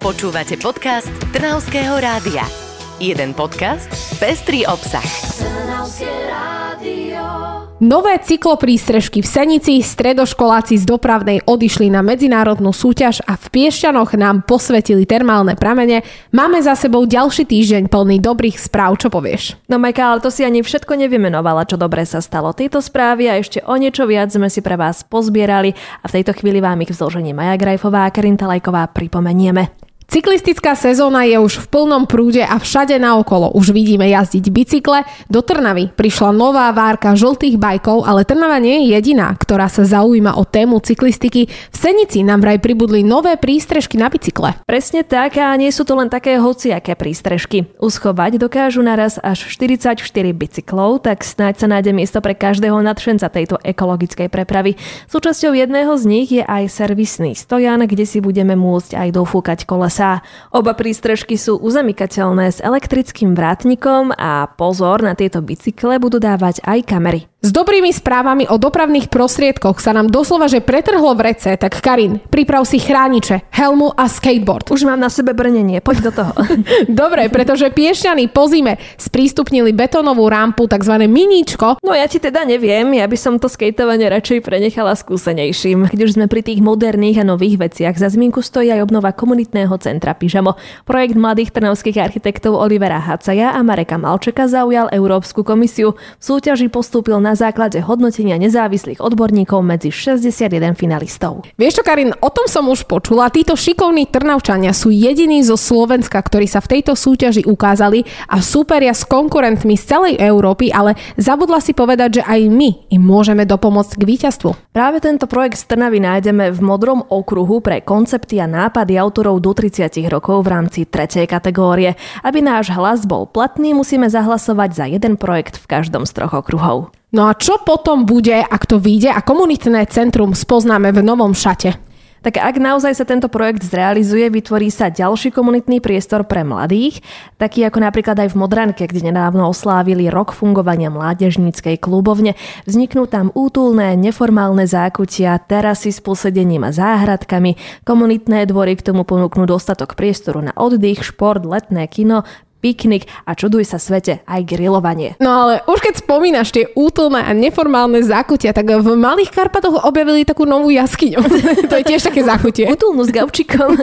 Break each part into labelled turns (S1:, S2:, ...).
S1: Počúvate podcast Trnavského rádia. Jeden podcast, pestrý obsah.
S2: Nové cykloprístrežky v Senici, stredoškoláci z dopravnej odišli na medzinárodnú súťaž a v Piešťanoch nám posvetili termálne pramene. Máme za sebou ďalší týždeň plný dobrých správ, čo povieš?
S3: No Majka, ale to si ani všetko nevymenovala, čo dobre sa stalo. Tieto správy a ešte o niečo viac sme si pre vás pozbierali a v tejto chvíli vám ich v zložení Maja Grajfová a Karin Talajková pripomenieme.
S2: Cyklistická sezóna je už v plnom prúde a všade naokolo už vidíme jazdiť bicykle. Do Trnavy prišla nová várka žltých bajkov, ale Trnava nie je jediná, ktorá sa zaujíma o tému cyklistiky. V Senici nám vraj pribudli nové prístrežky na bicykle.
S3: Presne tak a nie sú to len také hociaké prístrežky. Uschovať dokážu naraz až 44 bicyklov, tak snáď sa nájde miesto pre každého nadšenca tejto ekologickej prepravy. Súčasťou jedného z nich je aj servisný stojan, kde si budeme môcť aj dofúkať kolesa sa. Oba prístrežky sú uzamykateľné s elektrickým vrátnikom a pozor na tieto bicykle budú dávať aj kamery.
S2: S dobrými správami o dopravných prostriedkoch sa nám doslova, že pretrhlo v rece, tak Karin, priprav si chrániče, helmu a skateboard.
S3: Už mám na sebe brnenie, poď do toho.
S2: Dobre, pretože Piešťany po zime sprístupnili betónovú rampu, tzv. miníčko.
S3: No ja ti teda neviem, ja by som to skateovanie radšej prenechala skúsenejším. Keď už sme pri tých moderných a nových veciach, za zmienku stojí aj obnova komunitného centra Pyžamo. Projekt mladých trnavských architektov Olivera Hacaja a Mareka Malčeka zaujal Európsku komisiu. V súťaži postúpil na na základe hodnotenia nezávislých odborníkov medzi 61 finalistov.
S2: Vieš čo, Karin, o tom som už počula. Títo šikovní Trnavčania sú jediní zo Slovenska, ktorí sa v tejto súťaži ukázali a súperia s konkurentmi z celej Európy, ale zabudla si povedať, že aj my im môžeme dopomôcť k víťazstvu.
S3: Práve tento projekt z Trnavy nájdeme v modrom okruhu pre koncepty a nápady autorov do 30 rokov v rámci tretej kategórie. Aby náš hlas bol platný, musíme zahlasovať za jeden projekt v každom z troch okruhov.
S2: No a čo potom bude, ak to vyjde a komunitné centrum spoznáme v novom šate?
S3: Tak ak naozaj sa tento projekt zrealizuje, vytvorí sa ďalší komunitný priestor pre mladých, taký ako napríklad aj v Modranke, kde nedávno oslávili rok fungovania mládežníckej klubovne. Vzniknú tam útulné, neformálne zákutia, terasy s posedením a záhradkami, komunitné dvory k tomu ponúknú dostatok priestoru na oddych, šport, letné kino, piknik a čuduj sa svete aj grilovanie.
S2: No ale už keď spomínaš tie útulné a neformálne zákutia, tak v Malých Karpatoch objavili takú novú jaskyňu. to je tiež také zákutie.
S3: Útulnú s gaučikom.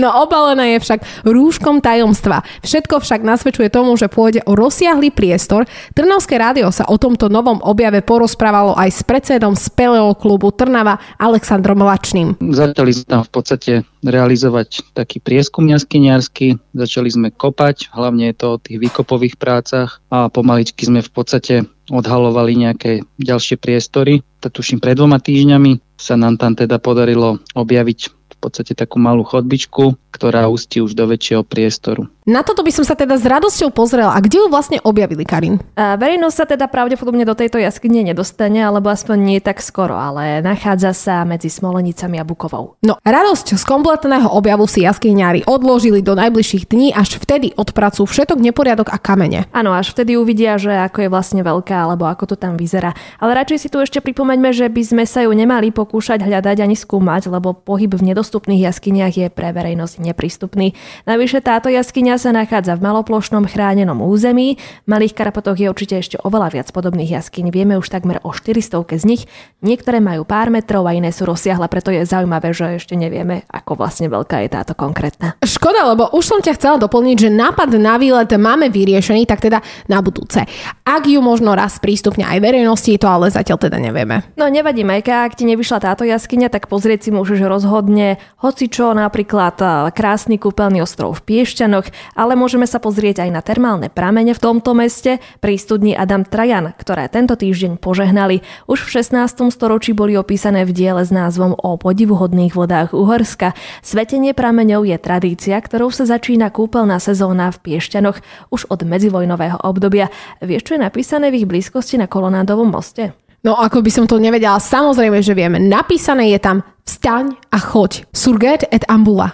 S2: no obalená je však rúškom tajomstva. Všetko však nasvedčuje tomu, že pôjde o rozsiahly priestor. Trnavské rádio sa o tomto novom objave porozprávalo aj s predsedom speleho klubu Trnava Alexandrom Lačným.
S4: Začali sme tam v podstate realizovať taký prieskum jaskyniarsky, začali sme kopať, hlavne je to o tých výkopových prácach a pomaličky sme v podstate odhalovali nejaké ďalšie priestory. Tuším pred dvoma týždňami sa nám tam teda podarilo objaviť podstate takú malú chodbičku, ktorá ústi už do väčšieho priestoru.
S2: Na toto by som sa teda s radosťou pozrela. A kde ju vlastne objavili, Karin?
S3: A verejnosť sa teda pravdepodobne do tejto jaskyne nedostane, alebo aspoň nie tak skoro, ale nachádza sa medzi Smolenicami a Bukovou.
S2: No, radosť z kompletného objavu si jaskyňári odložili do najbližších dní, až vtedy odpracujú všetok neporiadok a kamene.
S3: Áno, až vtedy uvidia, že ako je vlastne veľká, alebo ako to tam vyzerá. Ale radšej si tu ešte pripomeňme, že by sme sa ju nemali pokúšať hľadať ani skúmať, lebo pohyb v nedostatku dostupných jaskyniach je pre verejnosť neprístupný. Navyše táto jaskyňa sa nachádza v maloplošnom chránenom území. Malých Karpatoch je určite ešte oveľa viac podobných jaskyň. Vieme už takmer o 400 z nich. Niektoré majú pár metrov a iné sú rozsiahle, preto je zaujímavé, že ešte nevieme, ako vlastne veľká je táto konkrétna.
S2: Škoda, lebo už som ťa chcela doplniť, že nápad na výlet máme vyriešený, tak teda na budúce. Ak ju možno raz prístupne aj verejnosti, to ale zatiaľ teda nevieme.
S3: No nevadí, Majka, ak ti nevyšla táto jaskyňa, tak pozrieť si môžeš rozhodne hoci čo, napríklad krásny kúpeľný ostrov v Piešťanoch, ale môžeme sa pozrieť aj na termálne pramene v tomto meste pri studni Adam Trajan, ktoré tento týždeň požehnali. Už v 16. storočí boli opísané v diele s názvom o podivuhodných vodách Uhorska. Svetenie prameňov je tradícia, ktorou sa začína kúpeľná sezóna v Piešťanoch už od medzivojnového obdobia. Vieš, čo je napísané v ich blízkosti na kolonádovom moste?
S2: No ako by som to nevedela, samozrejme, že vieme. Napísané je tam vstaň a choď. Surget et ambula.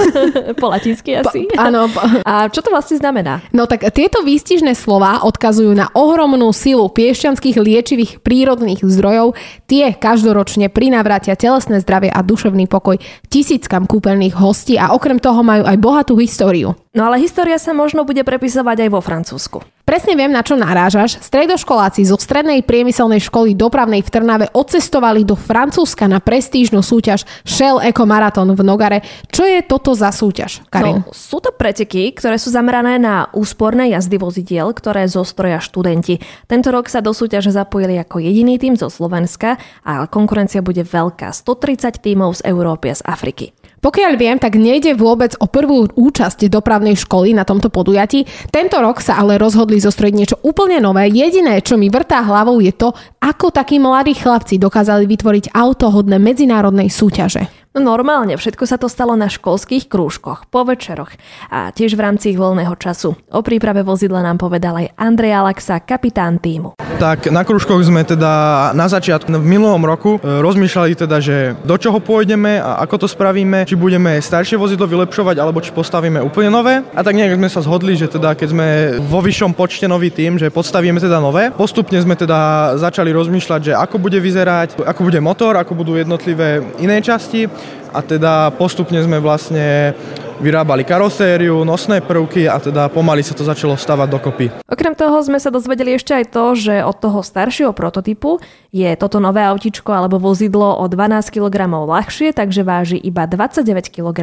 S3: po latinsky asi.
S2: Po, áno.
S3: A čo to vlastne znamená?
S2: No tak tieto výstižné slova odkazujú na ohromnú silu piešťanských liečivých prírodných zdrojov. Tie každoročne prinavrátia telesné zdravie a duševný pokoj tisíckam kúpeľných hostí a okrem toho majú aj bohatú históriu.
S3: No ale história sa možno bude prepisovať aj vo Francúzsku.
S2: Presne viem, na čo narážaš. Stredoškoláci zo Strednej priemyselnej školy dopravnej v Trnave odcestovali do Francúzska na prestížnu súťaž Shell Eco Marathon v Nogare. Čo je toto za súťaž, Karin?
S3: No, sú to preteky, ktoré sú zamerané na úsporné jazdy vozidiel, ktoré zostroja študenti. Tento rok sa do súťaže zapojili ako jediný tým zo Slovenska a konkurencia bude veľká. 130 tímov z Európy a z Afriky.
S2: Pokiaľ viem, tak nejde vôbec o prvú účasť dopravnej školy na tomto podujatí. Tento rok sa ale rozhodli zostrojiť niečo úplne nové. Jediné, čo mi vrtá hlavou, je to, ako takí mladí chlapci dokázali vytvoriť autohodné medzinárodnej súťaže.
S3: No normálne, všetko sa to stalo na školských krúžkoch, po večeroch a tiež v rámci ich voľného času. O príprave vozidla nám povedal aj Andrej Alaxa, kapitán týmu.
S5: Tak na krúžkoch sme teda na začiatku, v minulom roku, e, rozmýšľali teda, že do čoho pôjdeme a ako to spravíme, či budeme staršie vozidlo vylepšovať alebo či postavíme úplne nové. A tak nejak sme sa zhodli, že teda keď sme vo vyššom počte nový tým, že podstavíme teda nové. Postupne sme teda začali rozmýšľať, že ako bude vyzerať, ako bude motor, ako budú jednotlivé iné časti a teda postupne sme vlastne vyrábali karosériu, nosné prvky a teda pomaly sa to začalo stavať dokopy.
S3: Okrem toho sme sa dozvedeli ešte aj to, že od toho staršieho prototypu je toto nové autičko alebo vozidlo o 12 kg ľahšie, takže váži iba 29 kg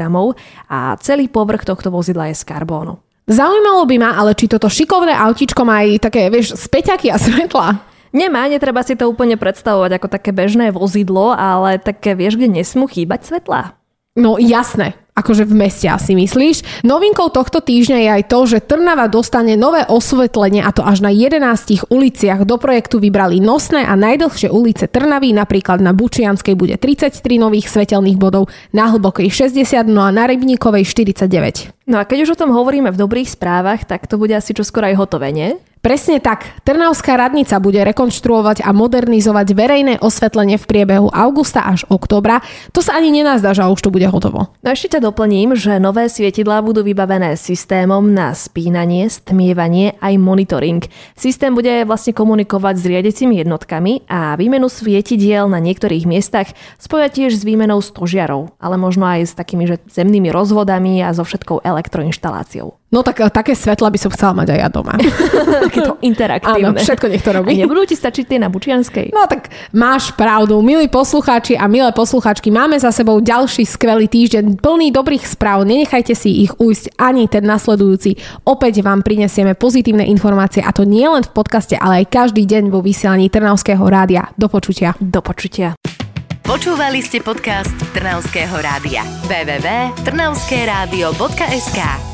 S3: a celý povrch tohto vozidla je z karbónu.
S2: Zaujímalo by ma, ale či toto šikovné autičko má aj také, vieš, späťaky a svetla.
S3: Nemá, netreba si to úplne predstavovať ako také bežné vozidlo, ale také vieš, kde nesmú chýbať svetla.
S2: No jasné, akože v meste asi myslíš. Novinkou tohto týždňa je aj to, že Trnava dostane nové osvetlenie a to až na 11 uliciach. Do projektu vybrali nosné a najdlhšie ulice Trnavy, napríklad na Bučianskej bude 33 nových svetelných bodov, na Hlbokej 60, no a na Rybníkovej 49.
S3: No a keď už o tom hovoríme v dobrých správach, tak to bude asi čoskoro aj hotové, nie?
S2: Presne tak. Trnavská radnica bude rekonštruovať a modernizovať verejné osvetlenie v priebehu augusta až oktobra. To sa ani nenazdá, že už to bude hotovo.
S3: No ešte ťa doplním, že nové svietidlá budú vybavené systémom na spínanie, stmievanie aj monitoring. Systém bude vlastne komunikovať s riadecimi jednotkami a výmenu svietidiel na niektorých miestach spoja tiež s výmenou stožiarov, ale možno aj s takými že zemnými rozvodami a so všetkou elektroinštaláciou.
S2: No tak eh, také svetla by som chcela mať aj ja doma.
S3: Takéto interaktívne.
S2: Áno, všetko nech to robí.
S3: A nebudú ti stačiť tie na Bučianskej?
S2: No tak máš pravdu. Milí poslucháči a milé poslucháčky, máme za sebou ďalší skvelý týždeň plný dobrých správ. Nenechajte si ich ujsť ani ten nasledujúci. Opäť vám prinesieme pozitívne informácie a to nie len v podcaste, ale aj každý deň vo vysielaní Trnavského rádia. Do počutia.
S3: Do počutia.
S1: Počúvali ste podcast Trnavského rádia. www.trnavskeradio.sk